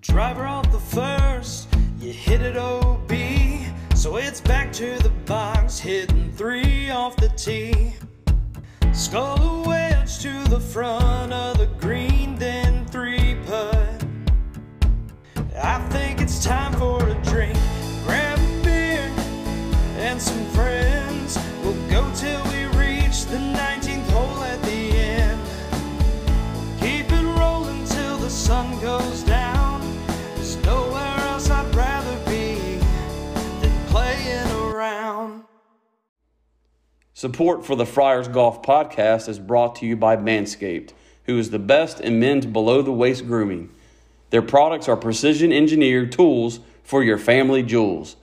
Driver off the first, you hit it OB. So it's back to the box, hitting three off the tee. Skull a wedge to the front of the green, then three putt. I think it's time for a drink. Grab a beer and some friends. We'll go till we reach the 19th hole at the end. Keep it rolling till the sun goes Support for the Friars Golf Podcast is brought to you by Manscaped, who is the best in men's below the waist grooming. Their products are precision engineered tools for your family jewels.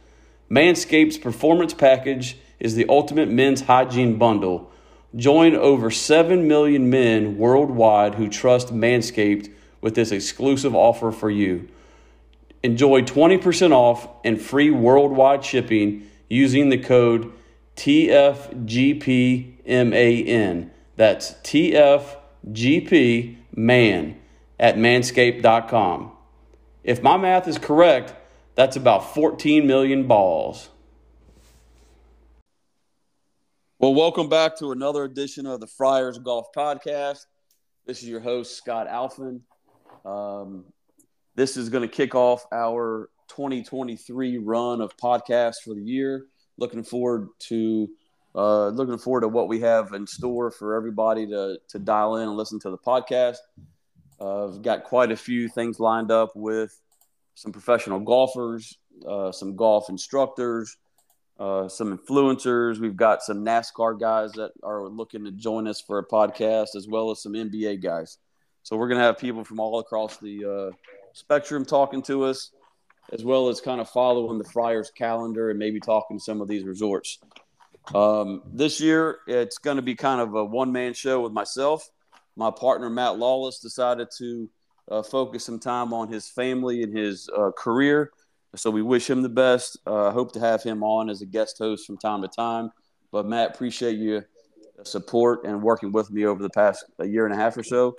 Manscaped's Performance Package is the ultimate men's hygiene bundle. Join over 7 million men worldwide who trust Manscaped with this exclusive offer for you. Enjoy 20% off and free worldwide shipping using the code TFGPMAN. That's TFGPMAN at manscaped.com. If my math is correct, that's about 14 million balls. Well, welcome back to another edition of the Friars Golf Podcast. This is your host, Scott Alphin. Um, this is going to kick off our 2023 run of podcasts for the year. Looking forward to uh, looking forward to what we have in store for everybody to to dial in and listen to the podcast. Uh, I've got quite a few things lined up with some professional golfers, uh, some golf instructors, uh, some influencers. We've got some NASCAR guys that are looking to join us for a podcast, as well as some NBA guys. So we're going to have people from all across the uh, spectrum talking to us, as well as kind of following the Friars calendar and maybe talking to some of these resorts. Um, this year, it's going to be kind of a one man show with myself. My partner, Matt Lawless, decided to uh, focus some time on his family and his uh, career. So we wish him the best. Uh, hope to have him on as a guest host from time to time. But Matt, appreciate your support and working with me over the past a year and a half or so.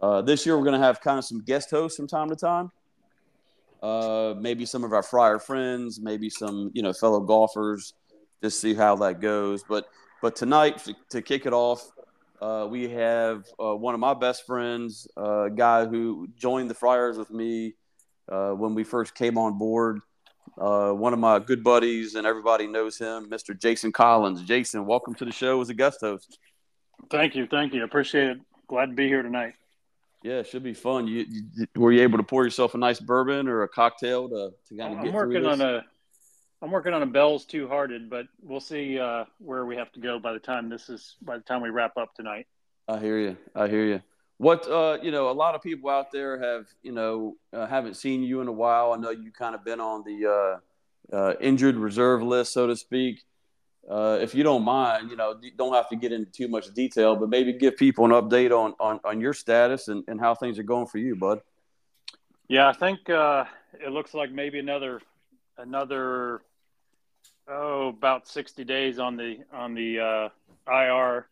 Uh, this year, we're going to have kind of some guest hosts from time to time. Uh, maybe some of our Friar friends, maybe some you know fellow golfers, just see how that goes. But but tonight to, to kick it off, uh, we have uh, one of my best friends, a guy who joined the Friars with me uh, when we first came on board. Uh, one of my good buddies, and everybody knows him, Mr. Jason Collins. Jason, welcome to the show as a guest host. Thank you, thank you. Appreciate it. Glad to be here tonight. Yeah, it should be fun. You, you were you able to pour yourself a nice bourbon or a cocktail to, to kind of I'm get working through this? on a I'm working on a Bell's Two Hearted, but we'll see uh, where we have to go by the time this is by the time we wrap up tonight. I hear you. I hear you. What uh, you know, a lot of people out there have you know uh, haven't seen you in a while. I know you kind of been on the uh, uh, injured reserve list, so to speak. Uh, if you don't mind, you know, don't have to get into too much detail, but maybe give people an update on on, on your status and, and how things are going for you, bud. Yeah, I think uh, it looks like maybe another another oh about 60 days on the on the uh, IR.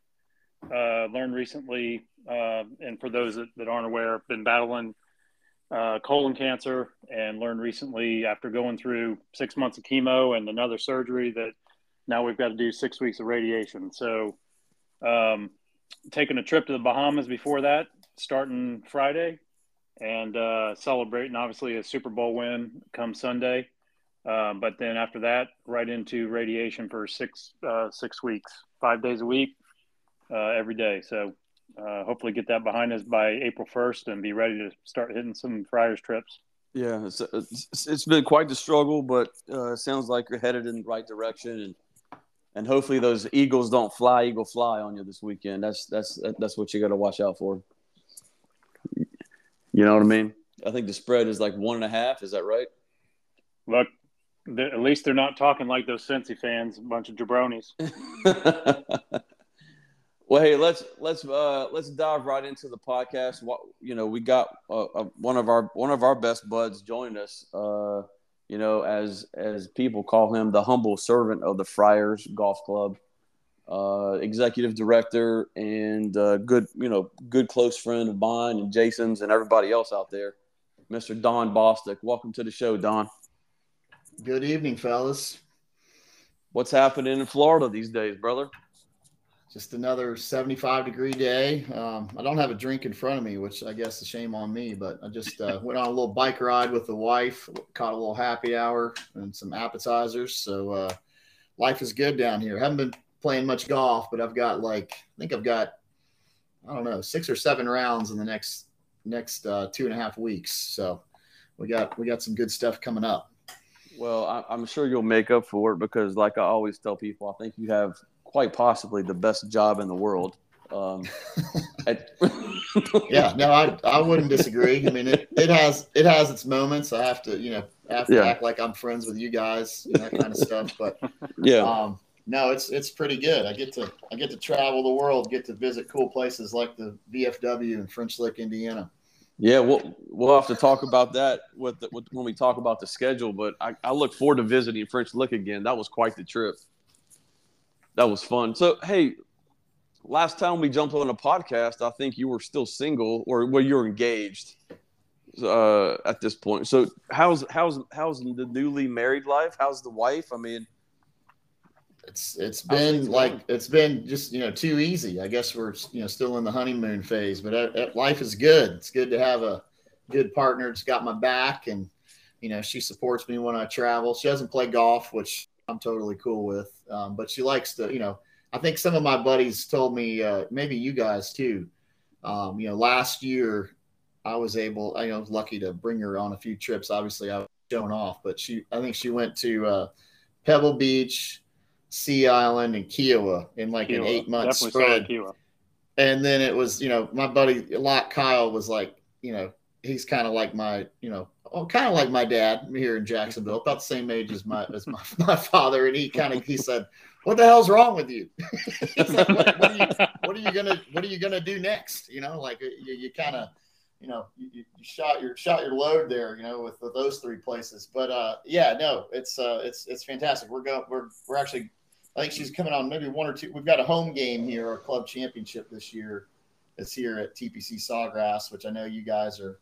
Uh, learned recently, uh, and for those that, that aren't aware, I've been battling uh, colon cancer, and learned recently after going through six months of chemo and another surgery that now we've got to do six weeks of radiation. So, um, taking a trip to the Bahamas before that, starting Friday, and uh, celebrating obviously a Super Bowl win come Sunday. Um, but then after that, right into radiation for six uh, six weeks, five days a week, uh, every day. So uh, hopefully get that behind us by April first and be ready to start hitting some Friars trips. Yeah, it's, it's, it's been quite the struggle, but uh, sounds like you're headed in the right direction, and and hopefully those Eagles don't fly eagle fly on you this weekend. That's that's that's what you got to watch out for. You know what I mean? I think the spread is like one and a half. Is that right? Look, at least they're not talking like those Cincy fans, a bunch of jabronis. well, hey, let's let's uh, let's dive right into the podcast. What you know, we got uh, uh, one of our one of our best buds joined us. Uh, you know, as as people call him, the humble servant of the Friars Golf Club, uh, executive director, and uh, good you know good close friend of mine and Jason's and everybody else out there. Mr. Don Bostic. Welcome to the show, Don. Good evening, fellas. What's happening in Florida these days, brother? Just another 75 degree day. Um, I don't have a drink in front of me, which I guess is shame on me, but I just uh, went on a little bike ride with the wife, caught a little happy hour and some appetizers. So uh, life is good down here. haven't been playing much golf, but I've got like, I think I've got, I don't know, six or seven rounds in the next next uh, two and a half weeks. So we got we got some good stuff coming up. Well, I, am sure you'll make up for it because, like I always tell people, I think you have quite possibly the best job in the world. Um, at- yeah, no, I, I wouldn't disagree. I mean, it, it has it has its moments. I have to you know I have to yeah. act like I'm friends with you guys and that kind of stuff. But yeah, um, no, it's it's pretty good. I get to I get to travel the world, get to visit cool places like the VFW in French Lick, Indiana. Yeah, we'll we'll have to talk about that with, the, with when we talk about the schedule. But I, I look forward to visiting French Lick again. That was quite the trip that was fun. So, hey, last time we jumped on a podcast, I think you were still single or well, you were engaged uh, at this point. So, how's how's how's the newly married life? How's the wife? I mean, it's it's been like going? it's been just you know too easy. I guess we're you know still in the honeymoon phase, but uh, uh, life is good. It's good to have a good partner that's got my back and you know she supports me when I travel. She doesn't play golf, which I'm totally cool with. Um, but she likes to, you know, I think some of my buddies told me, uh, maybe you guys too. Um, you know, last year I was able, I was lucky to bring her on a few trips. Obviously, I was showing off, but she, I think she went to uh, Pebble Beach, Sea Island, and Kiowa in like Kiawah. an eight month spread. And then it was, you know, my buddy Lot Kyle was like, you know, he's kind of like my, you know, oh, kind of like my dad here in Jacksonville, about the same age as my as my, my father, and he kind of he said, "What the hell's wrong with you? what, what, are you what are you gonna what are you gonna do next? You know, like you, you kind of." You know, you, you, shot your shot your load there. You know, with, those three places. But uh, yeah, no, it's uh, it's it's fantastic. We're going. We're we're actually. I think she's coming on maybe one or two. We've got a home game here, our club championship this year. It's here at TPC Sawgrass, which I know you guys are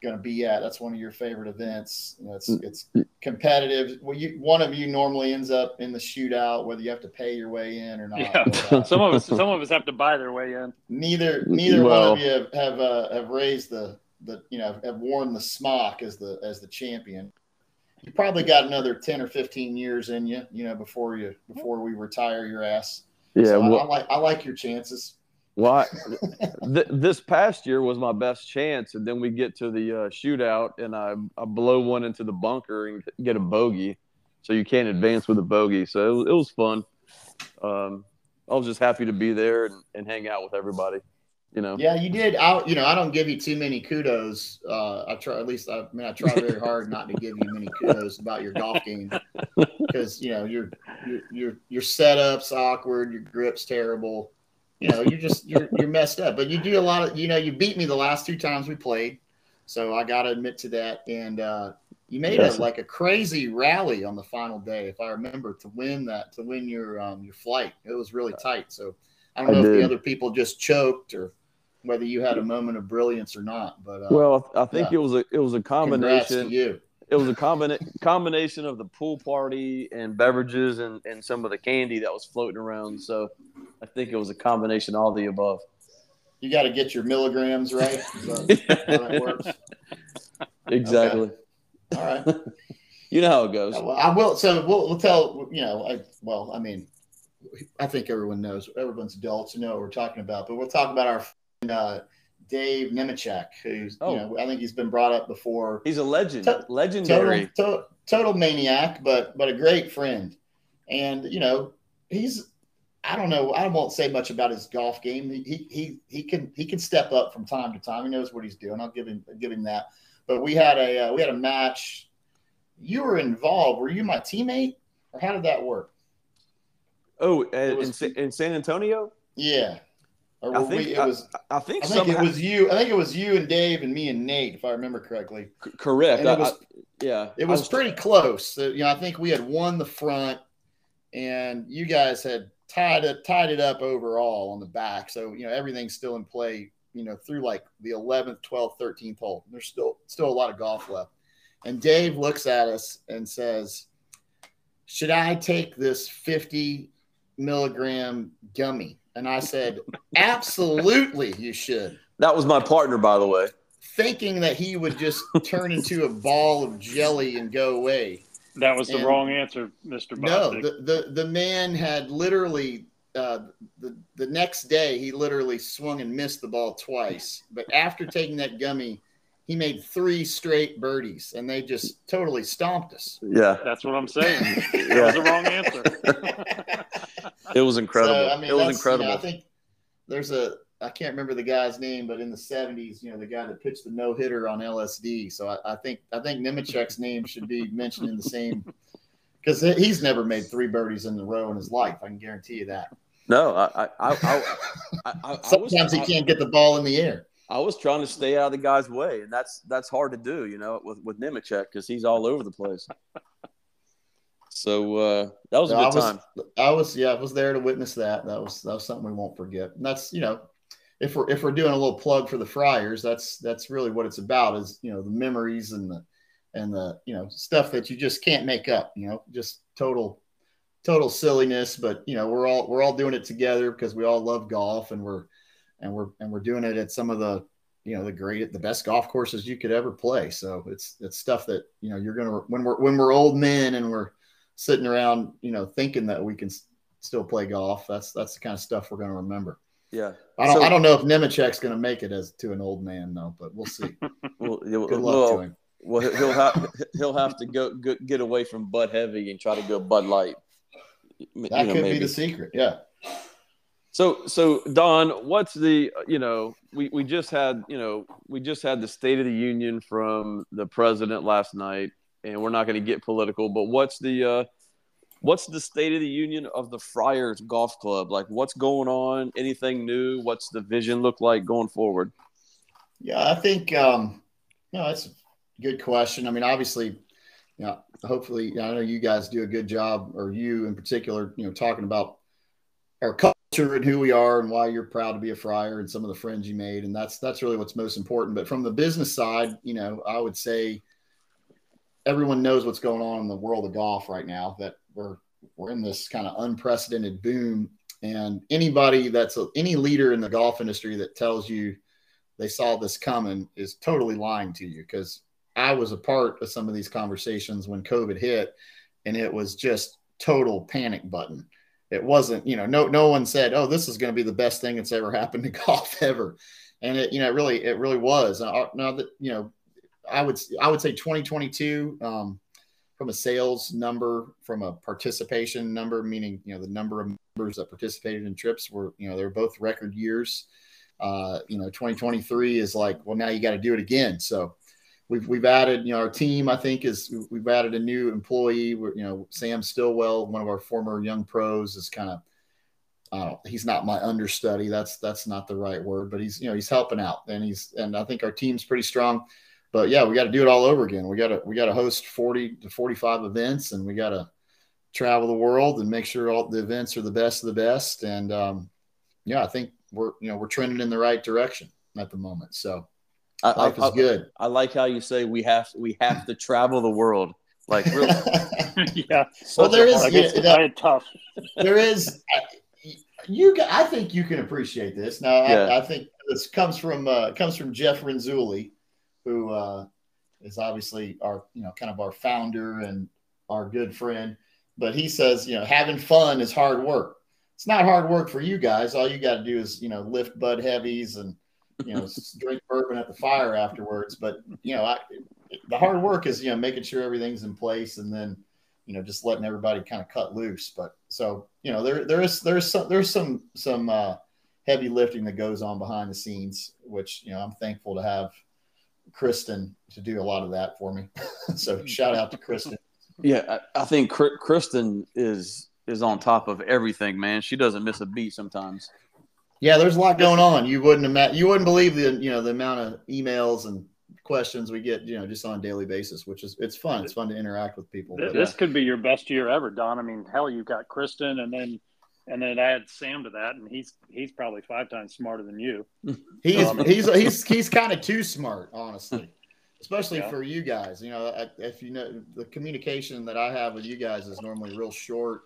going to be at. That's one of your favorite events. You know, it's mm. it's competitive. Well, you one of you normally ends up in the shootout, whether you have to pay your way in or not. Yeah. But, uh, some of us some of us have to buy their way in. Neither neither well, one of you have have, uh, have raised the the you know have worn the smock as the as the champion. You probably got another ten or fifteen years in you, you know, before you before we retire your ass. Yeah, so well, I, I like I like your chances. Well, th- this past year was my best chance, and then we get to the uh, shootout, and I, I blow one into the bunker and get a bogey, so you can't advance with a bogey. So it was, it was fun. Um, I was just happy to be there and, and hang out with everybody. You know. Yeah, you did. I, you know, I don't give you too many kudos. Uh, I try at least. I, I mean, I try very hard not to give you many kudos about your golf game because you know your your your your setup's awkward, your grip's terrible you know, you're just you're you're messed up. But you do a lot of you know, you beat me the last two times we played. So I gotta admit to that. And uh you made yes. a like a crazy rally on the final day, if I remember, to win that to win your um your flight. It was really tight. So I don't know I if the other people just choked or whether you had a moment of brilliance or not. But uh, well, I think yeah. it was a it was a combination. It was a combina- combination of the pool party and beverages and, and some of the candy that was floating around. So I think it was a combination of all the above. You got to get your milligrams right. That, that works. Exactly. Okay. All right. you know how it goes. Well, I will. So we'll, we'll tell. You know, I, well, I mean, I think everyone knows. Everyone's adults know what we're talking about. But we'll talk about our uh, Dave Nemechek, who's oh. you know I think he's been brought up before. He's a legend, to- legendary, total, to- total maniac, but but a great friend. And you know he's I don't know I won't say much about his golf game. He he he can he can step up from time to time. He knows what he's doing. I'll give him give him that. But we had a uh, we had a match. You were involved. Were you my teammate, or how did that work? Oh, uh, was, in, in San Antonio. Yeah. Or I think we, it was. I, I think I think it was you. I think it was you and Dave and me and Nate, if I remember correctly. C- correct. it was, yeah, it was, was, pretty close. Uh, you know, I think we had won the front, and you guys had tied it tied it up overall on the back. So you know everything's still in play. you know, through like the 11th, 12th, 13th hole. There's still still a lot of golf left. And Dave looks at us and says, "Should I take this 50 milligram gummy?" And I said, "Absolutely, you should." That was my partner, by the way. Thinking that he would just turn into a ball of jelly and go away. That was the And- wrong answer, Mr. No, Bostic. the, the the man had literally uh, the the next day he literally swung and missed the ball twice. But after taking that gummy, he made three straight birdies, and they just totally stomped us. Yeah, That's what I'm saying. That was the wrong answer. it was incredible. So, I mean, it was that's, you know, incredible. I think there's a I can't remember the guy's name, but in the '70s, you know, the guy that pitched the no hitter on LSD. So I, I think I think Nemechek's name should be mentioned in the same because he's never made three birdies in a row in his life. I can guarantee you that. no, I, I, I, was, Sometimes he can't get the ball in the air. I was trying to stay out of the guy's way, and that's that's hard to do, you know, with with Nemechek because he's all over the place. So uh, that was a No, I good was, time. I was, yeah, I was there to witness that. That was that was something we won't forget. And that's you know, if we're if we're doing a little plug for the Friars, that's that's really what it's about. Is you know the memories and the and the you know stuff that you just can't make up. You know, just total total silliness. But you know, we're all we're all doing it together because we all love golf and we're and we're and we're doing it at some of the you know the great the best golf courses you could ever play. So it's it's stuff that you know you're gonna when we're when we're old men and we're sitting around, you know, thinking that we can s- still play golf. That's that's the kind of stuff we're going to remember. Yeah. I don't So- I don't know if Nemechek's going to make it as to an old man though, but we'll see. Well, Good luck well, to him. well, he'll have he'll have to go, get away from Bud Heavy and try to go Bud Light. You That know, could be the secret. Yeah. So, so Don, what's the you know we we just had you know we just had the State of the Union from the president last night, and we're not going to get political, but what's the uh, what's the State of the Union of the Friars Golf Club? Like, what's going on? Anything new? What's the vision look like going forward? Yeah, I think um, you know that's a good question. I mean, obviously, you know, hopefully, I know you guys do a good job, or you in particular, you know, talking about our culture and who we are and why you're proud to be a friar and some of the friends you made, and that's that's really what's most important. But from the business side, you know, I would say everyone knows what's going on in the world of golf right now. That we're we're in this kind of unprecedented boom, and anybody that's a, any leader in the golf industry that tells you they saw this coming is totally lying to you because I was a part of some of these conversations when COVID hit, and it was just total panic button. It wasn't, you know, no no one said, "Oh, this is going to be the best thing that's ever happened to golf ever," and it, you know, it really it really was. Uh, Now that you know, I would I would say 2022 um, from a sales number, from a participation number, meaning you know the number of members that participated in trips were you know they're both record years. Uh, you know 2023 is like well now you got to do it again. So we've we've added you know our team i think is we've added a new employee. We're, you know sam stillwell one of our former young pros is kind of he's not my understudy. That's that's not the right word but he's you know he's helping out and he's and i think our team's pretty strong but yeah we got to do it all over again we got to we got to host 40 to 45 events and we got to travel the world and make sure all the events are the best of the best and um, yeah i think we're you know we're trending in the right direction at the moment. So I, life I- is good. I like how you say we have we have to travel the world. Like really, yeah. well, there is yeah, I had tough. there is you. I think you can appreciate this. Now, Yeah. I, I think this comes from uh, comes from Jeff Renzulli, who uh, is obviously our you know kind of our founder and our good friend. But he says, you know, having fun is hard work. It's not hard work for you guys. All you got to do is you know lift Bud Heavies and you know drink bourbon at the fire afterwards. But you know, I, the hard work is you know making sure everything's in place and then you know just letting everybody kind of cut loose. But so you know there there is there's some there's some some uh, heavy lifting that goes on behind the scenes, which you know I'm thankful to have Kristen to do a lot of that for me. so hmm. shout out to Kristen. yeah. I, I think Kristen is is on top of everything, man. She doesn't miss a beat sometimes. Yeah, there's a lot going on. You wouldn't ima- you wouldn't believe the you know the amount of emails and questions we get you know just on a daily basis, which is it's fun. It's fun to interact with people. Th- But, This could be your best year ever, Don. I mean, hell, you've got Kristen, and then and then add Sam to that, and he's he's probably five times smarter than you. He's um, he's he's he's kind of too smart, honestly, especially yeah. for you guys. You know, if you know the communication that I have with you guys is normally real short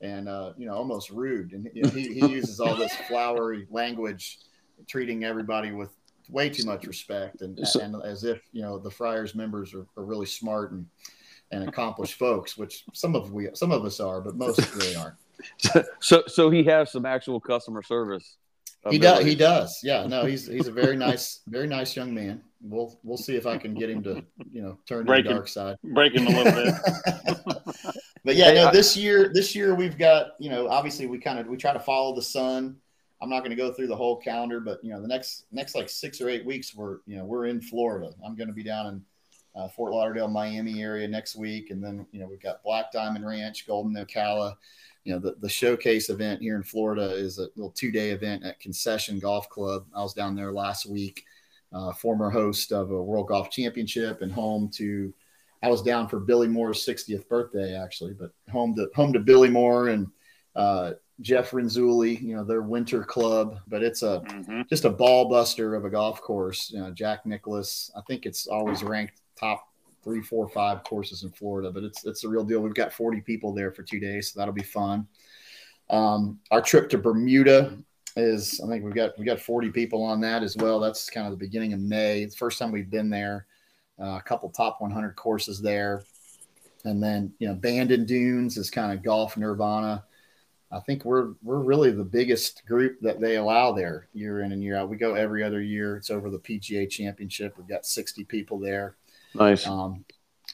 and uh, you know almost rude, and you know, he he uses all this flowery language, treating everybody with way too much respect and, so, and as if you know the Friars members are, are really smart and and accomplished folks, which some of we some of us are, but most really aren't. So so he has some actual customer service. He does. He does. Yeah. No, he's he's a very nice, very nice young man. We'll we'll see if I can get him to you know turn break to the dark side. Break him a little bit. but yeah, hey, no. I, this year, this year we've got you know obviously we kind of we try to follow the sun. I'm not going to go through the whole calendar, but you know the next next like six or eight weeks we're you know we're in Florida. I'm going to be down in uh, Fort Lauderdale, Miami area next week, and then you know we've got Black Diamond Ranch, Golden Ocala you know, the, the showcase event here in Florida is a little two day event at Concession Golf Club. I was down there last week, uh, former host of a World Golf Championship and home to, I was down for Billy Moore's 60th birthday actually, but home to, home to Billy Moore and, uh, Jeff Renzulli, you know, their winter club, but it's a mm-hmm. just a ball buster of a golf course. You know, Jack Nicklaus, I think it's always ranked top three, four, five courses in Florida, but it's it's a real deal. We've got 40 people there for two days, so that'll be fun. Um, our trip to Bermuda is, I think we've got we got 40 people on that as well. That's kind of the beginning of May. It's the first time we've been there. Uh, a couple top 100 courses there, and then you know Bandon Dunes is kind of golf nirvana. I think we're we're really the biggest group that they allow there year in and year out. We go every other year. It's over the PGA Championship. We've got 60 people there. Nice. Um,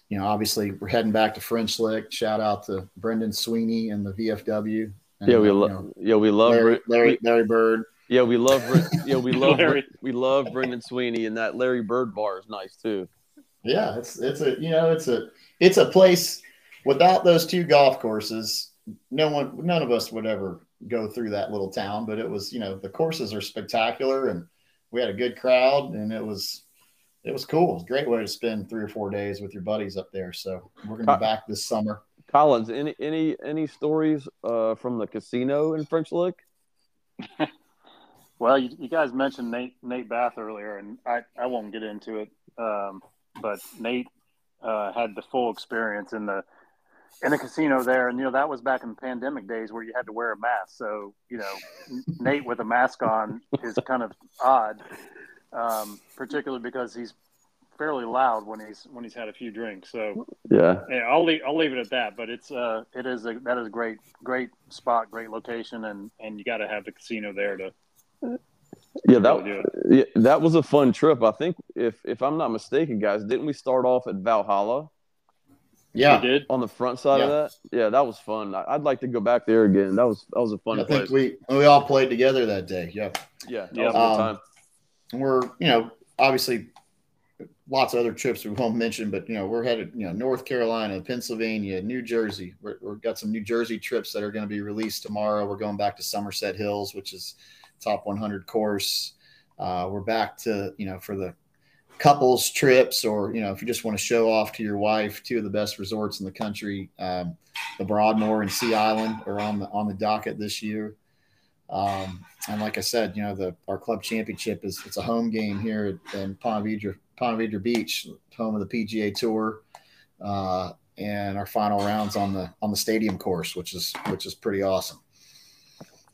you know, obviously we're heading back to French Lick. Shout out to Brendan Sweeney and the VFW. And, yeah, we uh, love. Yeah, we love Larry, Larry, Larry Bird. Yeah, we love. yeah, we love. we love Brendan Sweeney, and that Larry Bird bar is nice too. Yeah, it's it's a you know it's a it's a place without those two golf courses, no one none of us would ever go through that little town. But it was you know the courses are spectacular, and we had a good crowd, and it was it was cool. It was a great way to spend three or four days with your buddies up there. So we're gonna be back this summer. Collins, any any any stories uh, from the casino in French Lick? well, you, you, guys mentioned Nate Nate Bath earlier, and I, I won't get into it. Um, but Nate uh, had the full experience in the in the casino there, and you know that was back in the pandemic days where you had to wear a mask. So you know, Nate with a mask on is kind of odd um, particularly because he's fairly loud when he's when he's had a few drinks. So yeah, yeah I'll leave I'll leave it at that. But it's uh it is a that is a great great spot, great location, and and you got to have the casino there to. Yeah, that yeah, that was a fun trip. I think if if I'm not mistaken, guys, didn't we start off at Valhalla? Yeah, we did on the front side yeah. of that. Yeah, that was fun. I'd like to go back there again. That was that was a fun. I place. think we we all played together that day. Yeah, yeah, that yeah. was a good time. Um, we're you know obviously lots of other trips we won't mention, but you know we're headed you know North Carolina, Pennsylvania, New Jersey. we have got some New Jersey trips that are going to be released tomorrow. We're going back to Somerset Hills, which is top 100 course. Uh, we're back to you know for the couples trips, or you know if you just want to show off to your wife, two of the best resorts in the country, um, the Broadmoor and Sea Island are on the on the docket this year. Um, and like I said, you know, the our club championship is it's a home game here in Ponte Vedra, Ponte Vedra Beach, home of the PGA Tour, uh, and our final rounds on the on the stadium course, which is which is pretty awesome.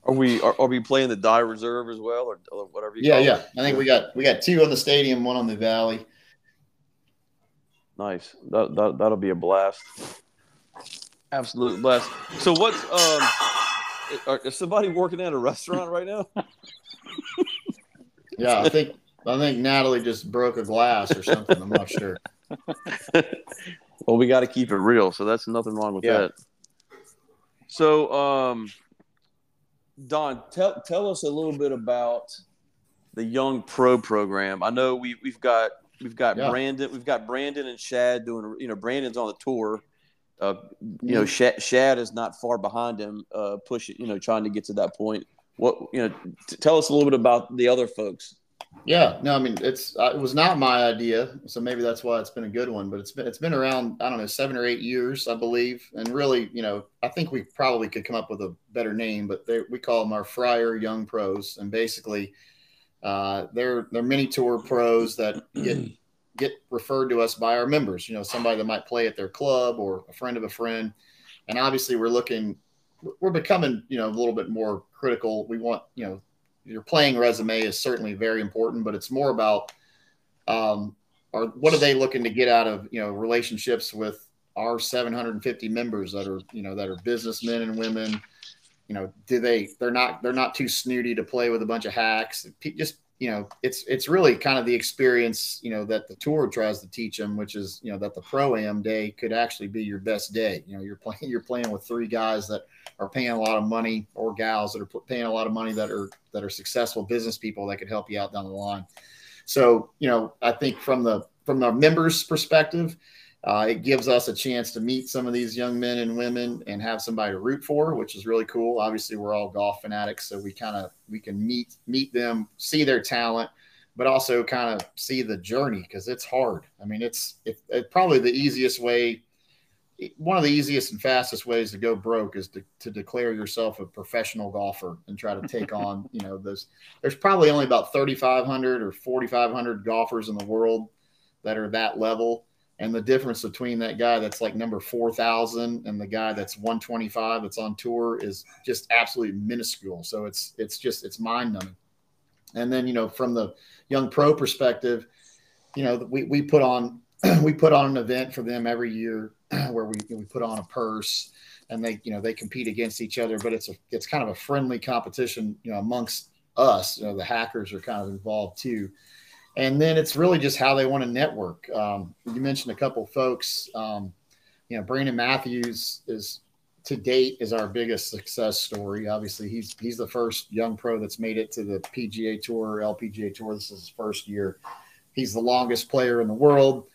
Are we are, are we playing the die Reserve as well, or, or whatever? yeah, yeah. I think we got we got two on the stadium, one on the Valley. Nice. That, that that'll be a blast. Absolute blast. So what's um is somebody working at a restaurant right now? yeah, I think I think Natalie just broke a glass or something. I'm not sure. well, we got to keep it real, so that's nothing wrong with yeah. that. So, um, Don, tell tell us a little bit about the Young Pro program. I know we we've got we've got yeah. Brandon, we've got Brandon and Shad doing. You know, Brandon's on the tour. Uh, you know, Shad, Shad, is not far behind him, uh, pushing, you know, trying to get to that point. What, you know, t- tell us a little bit about the other folks Yeah, no, I mean it's uh, it was not my idea, so maybe that's why it's been a good one. But it's been it's been around I don't know seven or eight years, I believe, and really, you know, I think we probably could come up with a better name, but we call them our Friar Young Pros, and basically, uh, they're they're mini tour pros that get get referred to us by our members. You know, somebody that might play at their club or a friend of a friend, and obviously we're looking, we're becoming you know a little bit more critical. We want you know your playing resume is certainly very important, but it's more about um, or what are they looking to get out of you know relationships with our 750 members that are you know that are businessmen and women. You know, do they? They're not. They're not too snooty to play with a bunch of hacks. Just you know, it's it's really kind of the experience you know that the tour tries to teach them, which is you know that the pro am day could actually be your best day. You know, you're playing you're playing with three guys that are paying a lot of money or gals that are paying a lot of money that are that are successful business people that could help you out down the line. So, you know, I think from the from the members' perspective, uh, it gives us a chance to meet some of these young men and women and have somebody to root for, which is really cool. Obviously, we're all golf fanatics, so we kind of we can meet meet them, see their talent, but also kind of see the journey because it's hard. I mean, it's it, it, probably the easiest way one of the easiest and fastest ways to go broke is to, to declare yourself a professional golfer and try to take on, you know, those. There's probably only about 3,500 or 4,500 golfers in the world that are that level. And the difference between that guy that's like number 4,000 and the guy that's 125 that's on tour is just absolutely minuscule. So it's, it's just, it's mind numbing. And then, you know, from the young pro perspective, you know, we, we put on, we put on an event for them every year where we we put on a purse and they you know they compete against each other, but it's a it's kind of a friendly competition you know amongst us. You know the hackers are kind of involved too, and then it's really just how they want to network. Um, you mentioned a couple folks. Um, you know Brandon Matthews is to date is our biggest success story. Obviously, he's he's the first young pro that's made it to the PGA Tour, LPGA Tour. This is his first year. He's the longest player in the world,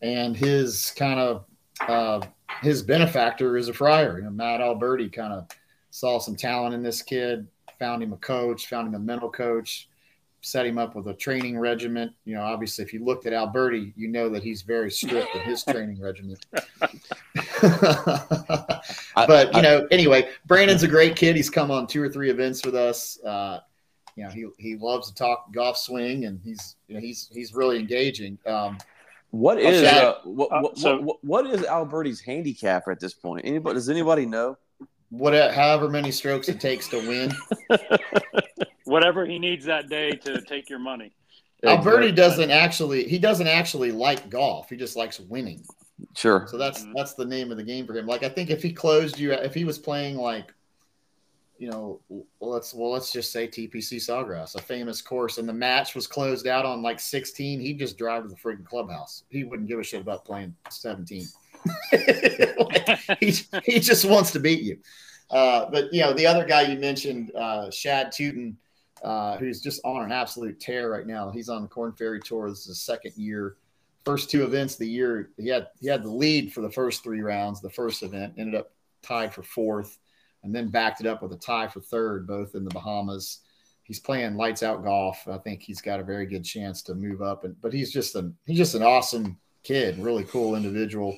and his kind of uh, his benefactor is a friar. You know, Matt Alberti kind of saw some talent in this kid, found him a coach, found him a mental coach, set him up with a training regimen. You know, obviously, if you looked at Alberti, you know that he's very strict in his training regimen. but you know, anyway, Brandon's a great kid. He's come on two or three events with us. Uh, you know, he he loves to talk golf swing, and he's you know, he's he's really engaging. Um, what is uh, what, uh, what, so, what, what is Alberti's handicap at this point? Anybody does anybody know? What however many strokes it takes to win. Whatever he needs that day to take your money. Alberti doesn't actually he doesn't actually like golf. He just likes winning. Sure. So that's mm-hmm. that's the name of the game for him. Like I think if he closed you if he was playing like you know, let's well, let's just say TPC Sawgrass, a famous course, and the match was closed out on like 16. He'd just drive to the freaking clubhouse. He wouldn't give a shit about playing 17. like, he he just wants to beat you. Uh, but you know, the other guy you mentioned, uh, Shad Tuten, uh, who's just on an absolute tear right now. He's on the Korn Ferry Tour. This is his second year. First two events of the year, he had he had the lead for the first three rounds. The first event ended up tied for fourth and then backed it up with a tie for third, both in the Bahamas. He's playing lights out golf. I think he's got a very good chance to move up. And but he's just an he's just an awesome kid, really cool individual.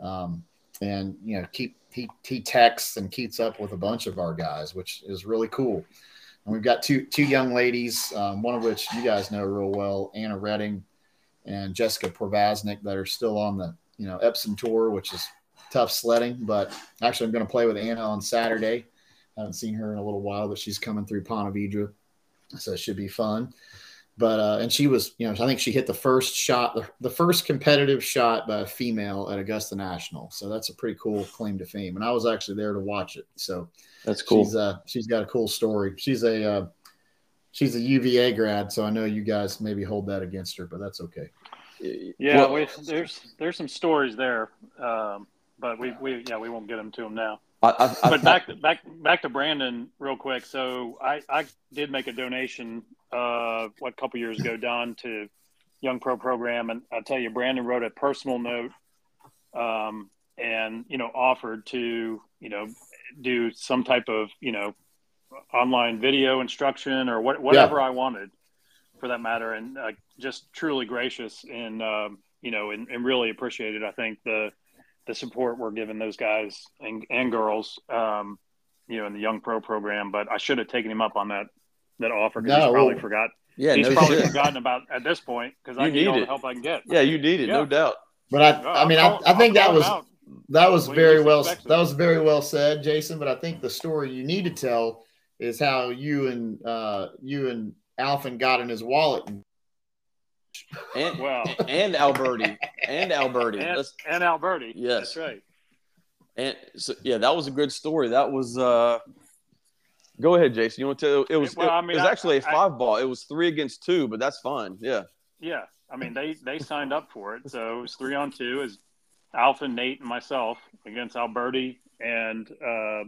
Um, and you know, keep he he texts and keeps up with a bunch of our guys, which is really cool. And we've got two two young ladies, um, one of which you guys know real well, Anna Redding and Jessica Provaznik, that are still on the you know Epson tour, which is tough sledding. But actually, I'm going to play with Anna on Saturday. I haven't seen her in a little while, but she's coming through Ponte Vedra, so it should be fun. But uh, and she was, you know, I think she hit the first shot, the, the first competitive shot by a female at Augusta National. So that's a pretty cool claim to fame. And I was actually there to watch it. So that's cool. She's uh, she's got a cool story. She's a uh, she's a UVA grad, so I know you guys maybe hold that against her, but that's okay. Yeah, well, we, there's there's some stories there. Um, but we, we yeah we won't get them to them now. I, I, but back to, back back to Brandon real quick. So I, I did make a donation uh what a couple years ago, Don, to Young Pro program, and I tell you, Brandon wrote a personal note, um, and you know offered to you know do some type of you know online video instruction or what, whatever yeah. I wanted. for that matter, and uh, just truly gracious and um, you know, and, and, really appreciated. I think the the support we're giving those guys and, and girls, um, you know, in the young pro program. But I should have taken him up on that that offer because no, he's probably forgot. Yeah, he's no probably shit. forgotten about at this point because I need all the help I can get. Yeah, you need it, yeah. no doubt. But I, I mean, I, I think that was that was very well that was very well said, Jason. But I think the story you need to tell is how you and uh, you and Alphin got in his wallet. And well, and Alberti and Alberti and, and Alberti. Yes, that's right. And so yeah, that was a good story. That was. uh Go ahead, Jason. You want to? It was. Well, I mean, it was actually a five I, ball. It was three against two, but that's fine. Yeah. Yeah, I mean they they signed up for it, so it was three on two. Is Alpha, Nate, and myself against Alberti and uh,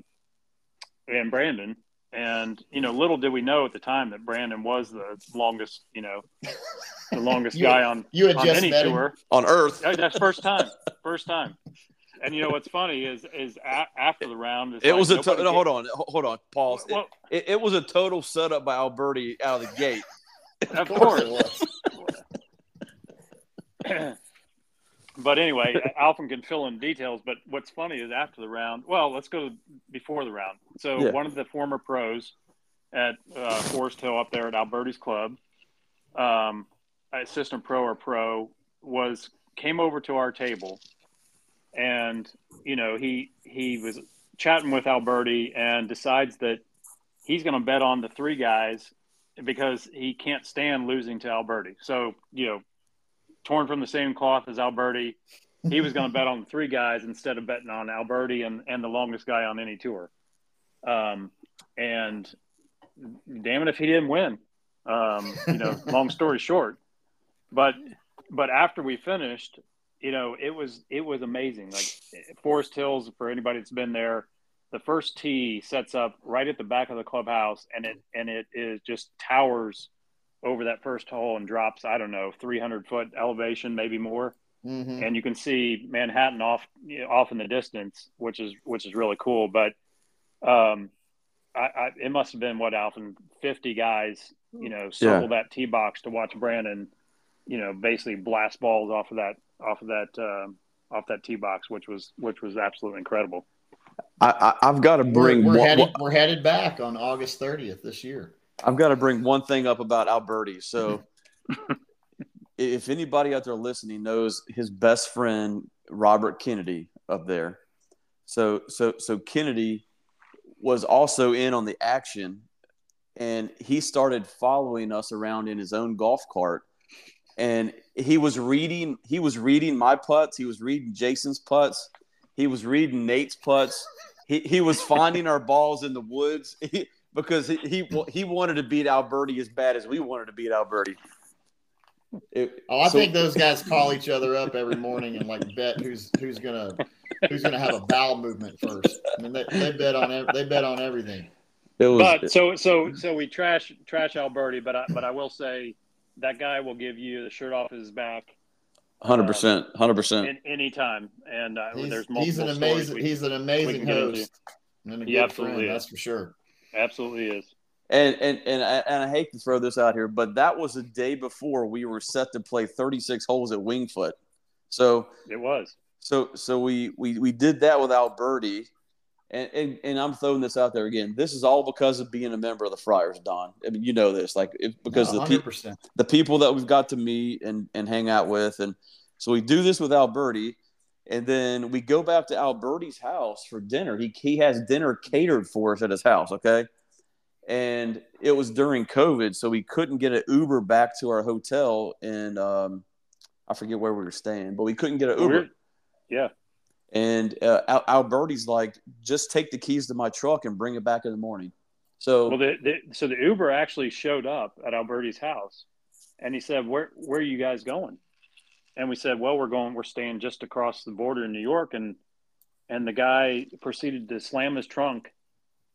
and Brandon. And you know, little did we know at the time that Brandon was the longest, you know, the longest you, guy on you had on just any met tour him. on Earth. That's first time, first time. And you know what's funny is is a- after the round, it like was a to- no, hold on, hold on, pause. Well, it, it, it, was a total setup by Alberti out of the gate. Of course, it was. but anyway, Alphin can fill in details. But what's funny is after the round. Well, let's go before the round. So yeah. one of the former pros at uh, Forest Hill up there at Alberti's club, um, assistant pro or pro, was came over to our table, and you know he he was chatting with Alberti and decides that he's going to bet on the three guys because he can't stand losing to Alberti. So you know torn from the same cloth as Alberti. He was going to bet on the three guys instead of betting on Alberti and, and the longest guy on any tour. Um, and damn it if he didn't win. Um, you know, long story short. But but after we finished, you know, it was it was amazing. Like Forest Hills, for anybody that's been there, the first tee sets up right at the back of the clubhouse, and it and it is just towers over that first hole and drops, I don't know, 300 foot elevation, maybe more. Mm-hmm. And you can see Manhattan off, off in the distance, which is, which is really cool. But, um, I, I it must have been what Alphin 50 guys, you know, circle yeah. that tee box to watch Brandon, you know, basically blast balls off of that, off of that, um, off that tee box, which was, which was absolutely incredible. I, have got to bring. We're, we're headed, we're headed back on August 30th this year. I've got to bring one thing up about Alberti. So, if anybody out there listening knows his best friend Robert Kennedy up there, so so so Kennedy was also in on the action, and he started following us around in his own golf cart, and he was reading he was reading my putts, he was reading Jason's putts, he was reading Nate's putts. He, he was finding our balls in the woods. He, because he, he he wanted to beat Alberti as bad as we wanted to beat Alberti. It, oh, I so, think those guys call each other up every morning and like bet who's who's gonna who's gonna have a bowel movement first. I mean, they, they bet on they bet on everything. Was, but so so so we trash trash Alberti, but I, but I will say that guy will give you the shirt off his back. Hundred percent, hundred percent. Anytime, and uh, there's multiple. He's an amazing. We, he's an amazing host. And a he absolutely friend, that's for sure. Absolutely is. And and and I, and I hate to throw this out here, but that was a day before we were set to play 36 holes at Winged Foot. So it was. So so we we we did that with Alberti, and, and and I'm throwing this out there again. This is all because of being a member of the Friars, Don. I mean, you know this, like it, because no, the pe- the people that we've got to meet and and hang out with, and so we do this with Alberti. And then we go back to Alberti's house for dinner. He, he has dinner catered for us at his house. Okay. And it was during COVID. So we couldn't get an Uber back to our hotel. And um, I forget where we were staying, but we couldn't get an Uber. Weird. Yeah. And uh, Al- Alberti's like, just take the keys to my truck and bring it back in the morning. So, well, the, the, so the Uber actually showed up at Alberti's house and he said, where, where are you guys going? and we said, well, we're going, we're staying just across the border in New York, and and the guy proceeded to slam his trunk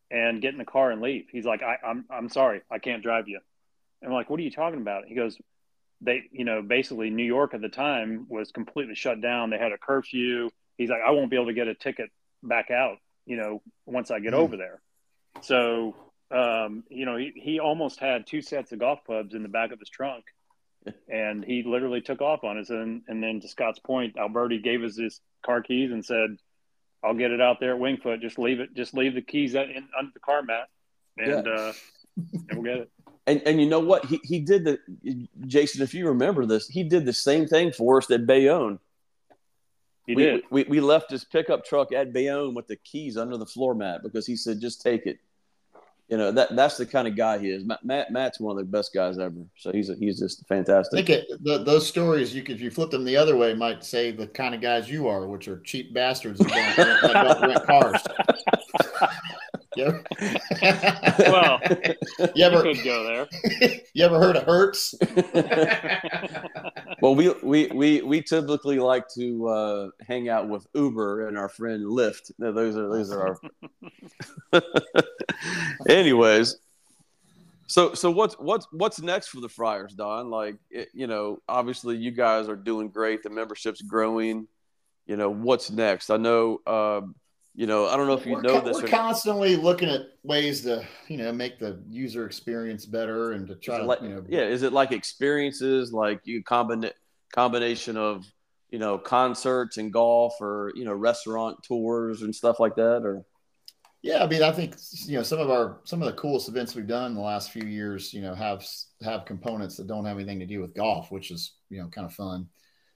and get in the car and leave. He's like, I, I'm I'm sorry, I can't drive you. And I'm like, what are you talking about? He goes, they, you know, basically New York at the time was completely shut down. They had a curfew. He's like, I won't be able to get a ticket back out, you know, once I get mm. over there. So um, you know, he, he almost had two sets of golf clubs in the back of his trunk, and he literally took off on us. And and then to Scott's point, Alberti gave us his car keys and said, "I'll get it out there at Winged Foot. Just leave it. Just leave the keys in, under the car mat, and yeah. uh, and we'll get it." And and you know what? He he did the Jason. If you remember this, he did the same thing for us at Bayonne. He we, did. We, we left his pickup truck at Bayonne with the keys under the floor mat because he said, "Just take it." You know that that's the kind of guy he is. Matt Matt's one of the best guys ever. So he's a, he's just fantastic. I think it, the, those stories you could, if you flip them the other way, might say the kind of guys you are, which are cheap bastards that don't, that don't rent cars. You well, you ever could go there? you ever heard of Hertz? well, we, we we we typically like to uh, hang out with Uber and our friend Lyft. Those are those are our. Anyways, so so what's what's what's next for the Friars, Don? Like it, you know, obviously you guys are doing great. The membership's growing. You know, what's next? I know. Uh, you know, I don't know if you we're know this. We're constantly looking at ways to, you know, make the user experience better and to try to, like, you know, yeah. Is it like experiences, like you combine combination of, you know, concerts and golf, or you know, restaurant tours and stuff like that, or? Yeah, I mean, I think you know some of our some of the coolest events we've done in the last few years, you know, have have components that don't have anything to do with golf, which is you know kind of fun.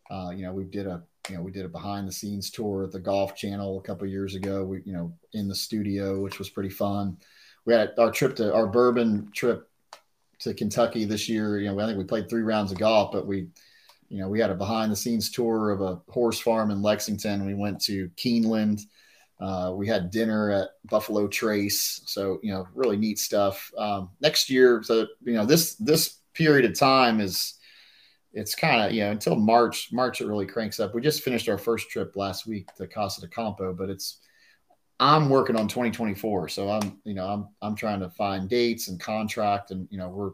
Uh, you know, we did a you know we did a behind the scenes tour at the Golf Channel a couple years ago. We you know in the studio, which was pretty fun. We had our trip to our bourbon trip to Kentucky this year. You know, I think we played three rounds of golf, but we you know we had a behind the scenes tour of a horse farm in Lexington. We went to Keeneland. Uh, we had dinner at Buffalo Trace, so you know, really neat stuff. Um, next year, so you know, this this period of time is it's kind of you know until March. March it really cranks up. We just finished our first trip last week to Casa de Campo, but it's I'm working on 2024, so I'm you know I'm I'm trying to find dates and contract, and you know we're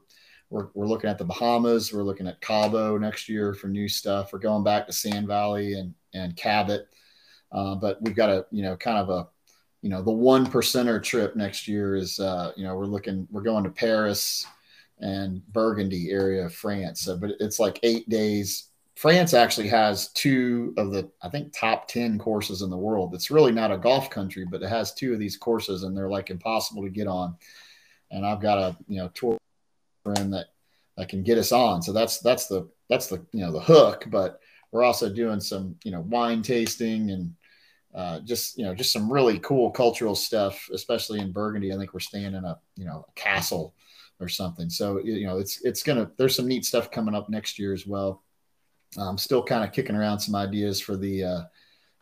we're we're looking at the Bahamas, we're looking at Cabo next year for new stuff. We're going back to Sand Valley and and Cabot, uh, but we've got a you know kind of a you know the one percenter trip next year is uh, you know we're looking we're going to Paris and Burgundy area of France. So, but it's like eight days. France actually has two of the, I think, top 10 courses in the world. It's really not a golf country, but it has two of these courses and they're like impossible to get on. And I've got a, you know, tour friend that, that can get us on. So that's, that's the, that's the, you know, the hook, but we're also doing some, you know, wine tasting and, uh, just you know just some really cool cultural stuff especially in burgundy i think we're staying in a you know a castle or something. So you know, it's it's gonna there's some neat stuff coming up next year as well. I'm still kind of kicking around some ideas for the uh,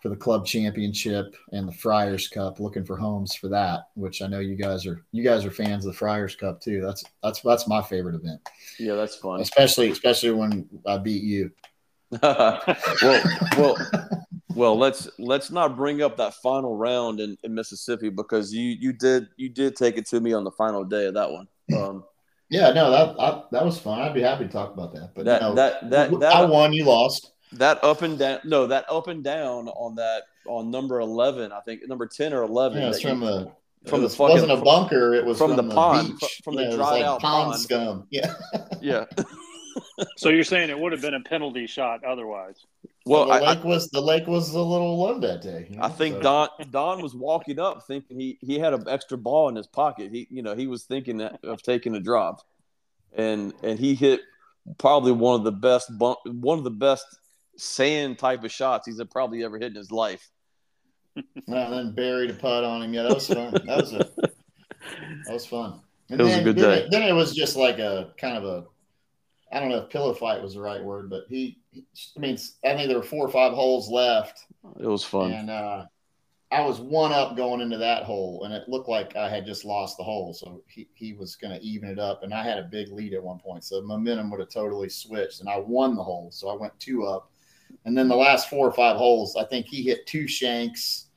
for the club championship and the Friars Cup, looking for homes for that. Which I know you guys are you guys are fans of the Friars Cup too. That's that's that's my favorite event. Yeah, that's fun. Especially especially when I beat you. well, well, well. Let's let's not bring up that final round in, in Mississippi because you you did you did take it to me on the final day of that one. Um, yeah, no, that I, that was fun. I'd be happy to talk about that. But that no, that that, that I won, you lost. That up and down, no, that up and down on that on number eleven, I think number ten or eleven. Yeah, it's from you, the from it the fucking, wasn't a bunker. It was from, from the, pond, beach. from yeah, the dried like out pond, pond scum. Yeah, yeah. so you're saying it would have been a penalty shot otherwise? Well, the lake I, was the lake was a little low that day. You know? I think so. Don Don was walking up thinking he he had an extra ball in his pocket. He you know he was thinking of taking a drop, and and he hit probably one of the best bump, one of the best sand type of shots he's probably ever hit in his life. and then buried a putt on him. Yeah, that was fun. That was a that was fun. And it was then, a good then day. It, then it was just like a kind of a I don't know if pillow fight was the right word, but he, he I mean, I think there were four or five holes left. It was fun. And uh, I was one up going into that hole, and it looked like I had just lost the hole. So he, he was going to even it up. And I had a big lead at one point. So momentum would have totally switched, and I won the hole. So I went two up. And then the last four or five holes, I think he hit two shanks.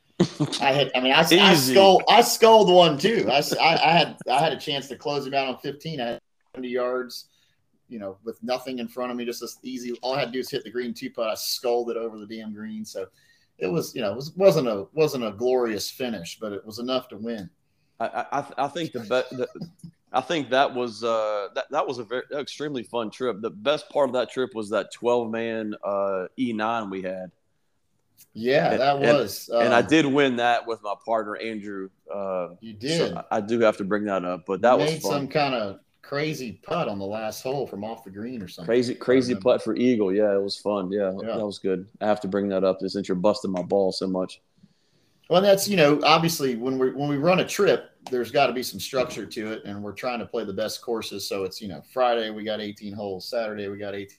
I had, I mean, I, I sculled, I sculled one too. I, I, I, had, I had a chance to close him out on 15. I had 70 yards you know, with nothing in front of me, just this easy. All I had to do is hit the green two putt. I sculled it over the damn green. So it was, you know, it was, wasn't a wasn't a glorious finish, but it was enough to win. I, I, I think the, be- the I think that was uh, that that was a very extremely fun trip. The best part of that trip was that twelve man uh, E nine we had. Yeah, And- that was. and I um, did win that with my partner Andrew. Uh, You so did. I I do have to bring that up, but that was made fun. some kind of crazy putt on the last hole from off the green or something. Crazy, crazy putt for eagle. Yeah, it was fun. Yeah, Yeah. that was good. I have to bring that up since you're busting my ball so much. Well, that's you know, obviously when we when we run a trip, there's got to be some structure to it, and we're trying to play the best courses. So it's you know, Friday we got 18 holes, Saturday we got 18.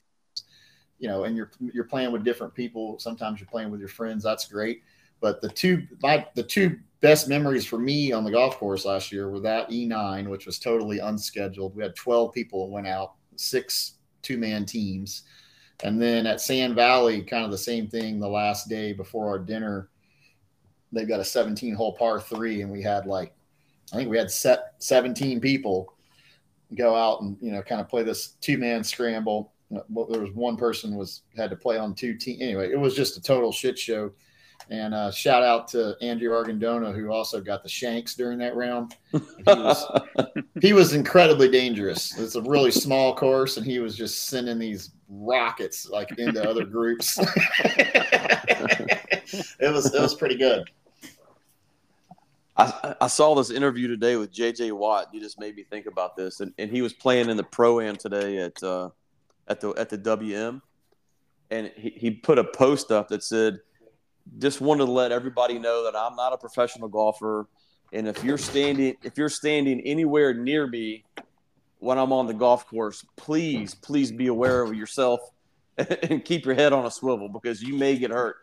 You know, and you're you're playing with different people. Sometimes you're playing with your friends. That's great. But the two my the two best memories for me on the golf course last year were that E9, which was totally unscheduled. We had 12 people that went out, six two man teams, and then at Sand Valley, kind of the same thing. The last day before our dinner they've got a 17 hole par three and we had like i think we had set 17 people go out and you know kind of play this two man scramble there was one person was had to play on two team anyway it was just a total shit show and uh, shout out to andrew argandona who also got the shanks during that round. He was, he was incredibly dangerous. It's a really small course and he was just sending these rockets like into other groups. It was it was pretty good. I, I saw this interview today with JJ Watt. You just made me think about this, and, and he was playing in the pro am today at uh, at the at the WM, and he, he put a post up that said, "Just wanted to let everybody know that I'm not a professional golfer, and if you're standing if you're standing anywhere near me when I'm on the golf course, please please be aware of yourself and keep your head on a swivel because you may get hurt."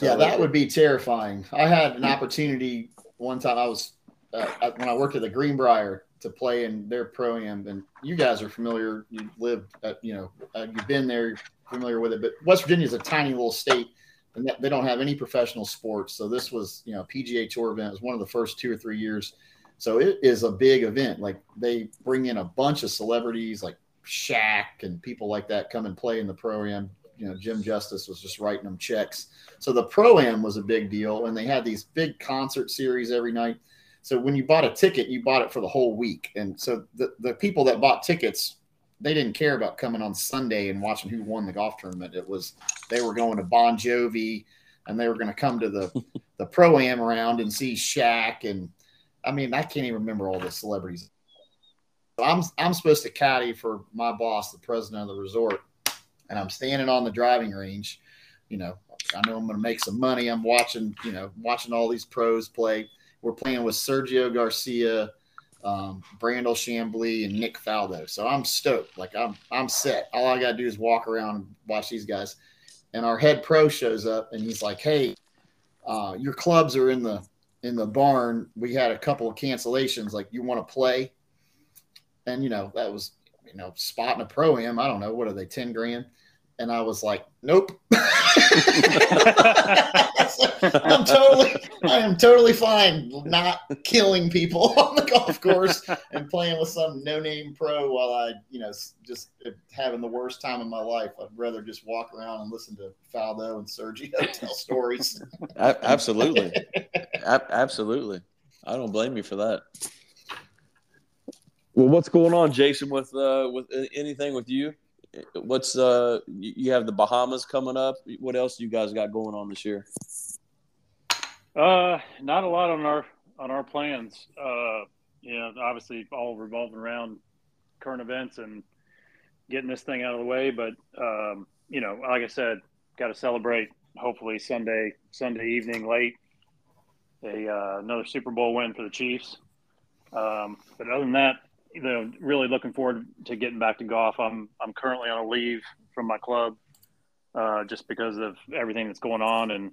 Yeah, that would be terrifying. I had an opportunity one time. I was uh, when I worked at the Greenbrier to play in their pro am, and you guys are familiar. You lived, at, you know, uh, you've been there, familiar with it. But West Virginia is a tiny little state, and they don't have any professional sports. So this was, you know, PGA Tour event. It was one of the first two or three years. So it is a big event. Like they bring in a bunch of celebrities, like Shaq and people like that, come and play in the pro am. You know, Jim Justice was just writing them checks. So the pro am was a big deal, and they had these big concert series every night. So when you bought a ticket, you bought it for the whole week, and so the the people that bought tickets, they didn't care about coming on Sunday and watching who won the golf tournament. It was they were going to Bon Jovi, and they were going to come to the the pro am round and see Shaq, and I mean I can't even remember all the celebrities. I'm I'm supposed to caddy for my boss, the president of the resort, and I'm standing on the driving range. You know, I know I'm going to make some money. I'm watching, you know, watching all these pros play. We're playing with Sergio Garcia, um, Brandel Chamblee, and Nick Faldo. So I'm stoked. Like I'm, I'm set. All I got to do is walk around and watch these guys. And our head pro shows up, and he's like, "Hey, uh, your clubs are in the in the barn. We had a couple of cancellations. Like, you want to play?" And you know, that was you know, spotting a pro am. I don't know what are they, ten grand? And I was like, "Nope." I'm totally, I am totally fine not killing people on the golf course and playing with some no-name pro while I, you know, just having the worst time of my life. I'd rather just walk around and listen to Faldo and Sergio tell stories. Absolutely, A- absolutely. I don't blame you for that. Well, what's going on, Jason? With uh, with uh, anything with you? What's uh, you have the Bahamas coming up. What else you guys got going on this year? Uh, not a lot on our on our plans. Uh, you know, obviously all revolving around current events and getting this thing out of the way. But um, you know, like I said, got to celebrate. Hopefully Sunday Sunday evening late a uh, another Super Bowl win for the Chiefs. Um, but other than that, you know, really looking forward to getting back to golf. I'm I'm currently on a leave from my club uh, just because of everything that's going on and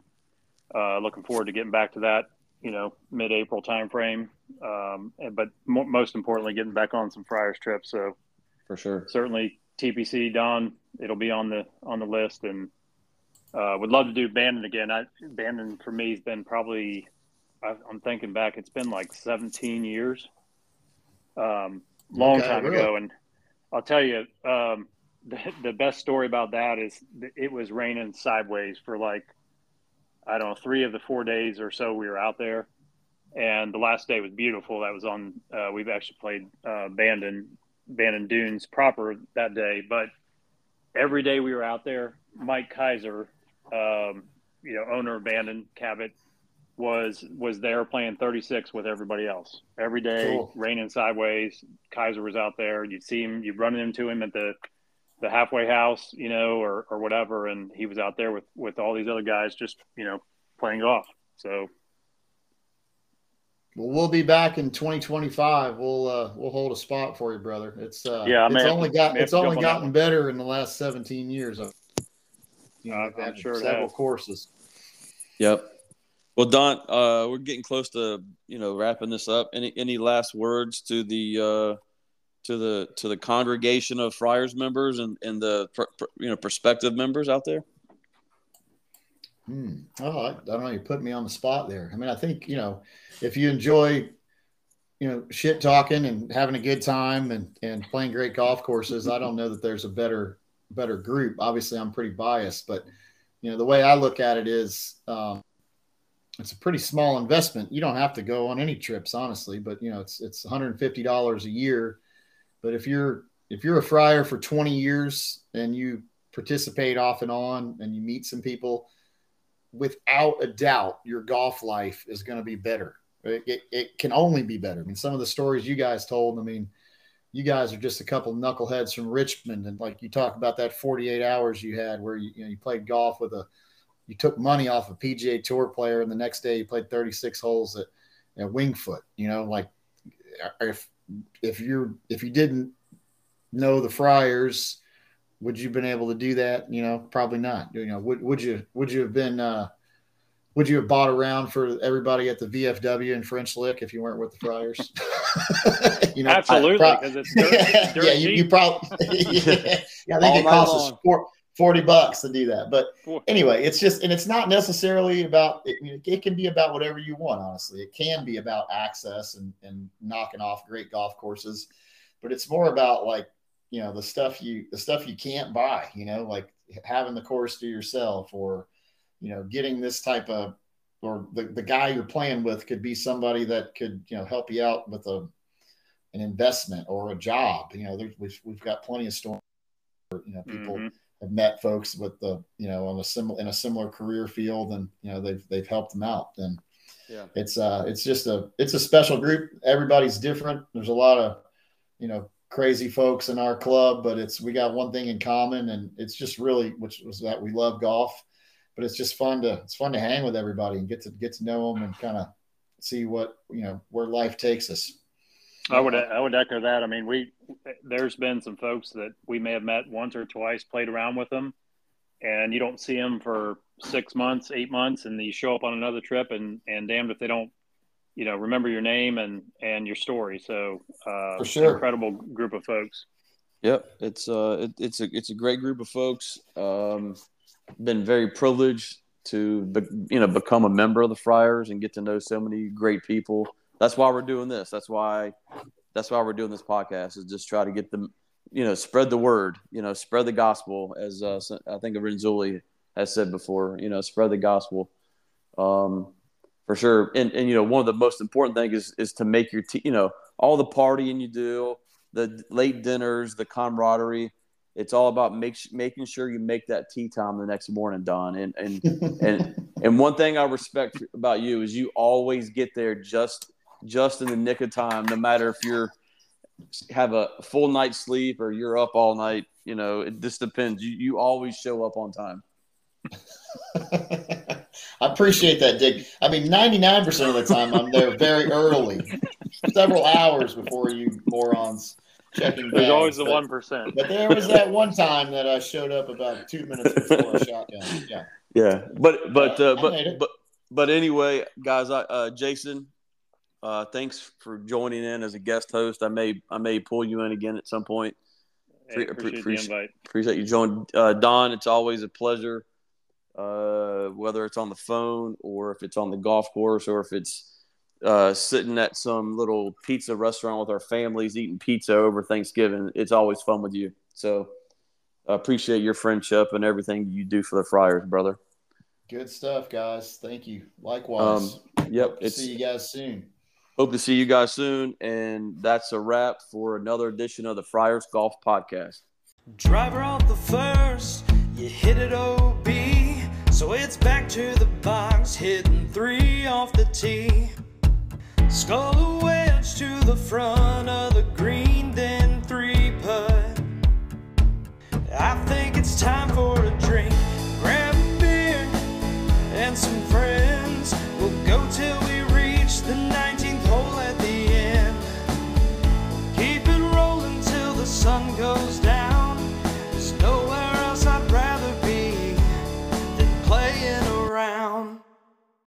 uh, looking forward to getting back to that, you know, mid-April timeframe. Um, and, but mo- most importantly, getting back on some Friars trips. So For sure. certainly TPC Don, it'll be on the on the list, and uh, would love to do Bandon again. I, Bandon for me has been probably, I, I'm thinking back, it's been like 17 years, um, long Okay, time really? ago, and I'll tell you. Um, the, the best story about that is that it was raining sideways for like I don't know, three of the four days or so we were out there. and the last day was beautiful. That was on. Uh, we've actually played uh, Bandon Bandon Dunes proper that day, but every day we were out there, Mike Keiser, um, you know, owner of Bandon Cabot, was was there playing 36 with everybody else every day, cool. raining sideways. Keiser was out there. You'd see him, you'd run into him at the the halfway house, you know, or or whatever, and he was out there with with all these other guys, just you know, playing golf. So. Well, we'll be back in 2025. We'll uh, we'll hold a spot for you, brother. It's uh, yeah, it's only got it's only gotten better in the last 17 years. Of, You know, uh, I'm sure several courses. Yep. Well, Don, uh, we're getting close to you know wrapping this up. Any any last words to the uh, to the to the congregation of Friars members and and the you know prospective members out there? Hmm. Oh, I, I don't know. You put me on the spot there. I mean, I think you know if you enjoy you know shit talking and having a good time and and playing great golf courses, I don't know that there's a better better group. Obviously, I'm pretty biased, but you know the way I look at it is. Um, it's a pretty small investment. You don't have to go on any trips, honestly, but you know, it's it's $150 a year. But if you're if you're a friar for 20 years and you participate off and on and you meet some people, without a doubt, your golf life is going to be better. It, it, it, can only be better. I mean, some of the stories you guys told, I mean, you guys are just a couple knuckleheads from Richmond. And like you talk about that 48 hours you had where you, you, know, you played golf with a you took money off a PGA Tour player, and the next day you played 36 holes at, at Winged Foot. You know, like if if you if you didn't know the Friars, would you have been able to do that? You know, probably not. You know, would would you would you have been uh, would you have bought around for everybody at the VFW in French Lick if you weren't with the Friars? you know, absolutely, because it's dirt, dirt yeah, you, you probably yeah, yeah, they get cost us four, 40 bucks to do that. But anyway, it's just, and it's not necessarily about, it, it, can be about whatever you want, honestly. It can be about access and, and knocking off great golf courses, but it's more about like, you know, the stuff you, the stuff you can't buy, you know, like having the course to yourself or, you know, getting this type of, or the, the guy you're playing with could be somebody that could, you know, help you out with a, an investment or a job. You know, we've, we've got plenty of stories, you know, people, mm-hmm have met folks with the you know on a similar in a similar career field and you know they've they've helped them out. And yeah. it's uh it's just a it's a special group. Everybody's different. There's a lot of you know crazy folks in our club but it's we got one thing in common and it's just really which was that we love golf but it's just fun to it's fun to hang with everybody and get to get to know them and kind of see what you know where life takes us I would I would echo that. I mean, we there's been some folks that we may have met once or twice, played around with them, and you don't see them for six months, eight months, and you show up on another trip, and and damned if they don't, you know, remember your name and and your story. So, uh, for sure, incredible group of folks. Yep, it's uh, it, it's a it's a great group of folks. Um, been very privileged to be, you know become a member of the Friars and get to know so many great people that's why we're doing this. That's why that's why we're doing this podcast is just try to get them, you know, spread the word, you know, spread the gospel as uh, I think Renzulli has said before, you know, spread the gospel. Um, for sure. And, and, you know, one of the most important things is, is to make your, te- you know, all the partying you do, the late dinners, the camaraderie, it's all about make, making sure you make that tee time the next morning, Don. And, and, and, and one thing I respect about you is you always get there just just in the nick of time, no matter if you're have a full night's sleep or you're up all night. You know, it just depends. You you always show up on time. I appreciate that, Dick. I mean, 99% of the time I'm there very early, several hours before you morons checking. There's always the one percent. But there was that one time that I showed up about two minutes before a shotgun. Yeah. Yeah, but but uh, but but but anyway, guys, I, uh, Jason, uh, thanks for joining in as a guest host. I may I may pull you in again at some point. Hey, appreciate, appreciate, the invite. Appreciate you joining, uh, Don. It's always a pleasure, uh, whether it's on the phone or if it's on the golf course or if it's uh, sitting at some little pizza restaurant with our families eating pizza over Thanksgiving. It's always fun with you. So I appreciate your friendship and everything you do for the Friars, brother. Good stuff, guys. Thank you. Likewise. Um, Yep. It's, see you guys soon. Hope to see you guys soon. And that's a wrap for another edition of the Friars Golf Podcast. Driver off the first, you hit it OB. So it's back to the box, hitting three off the tee. Skull wedge to the front of the green, then three putt. I think it's time for a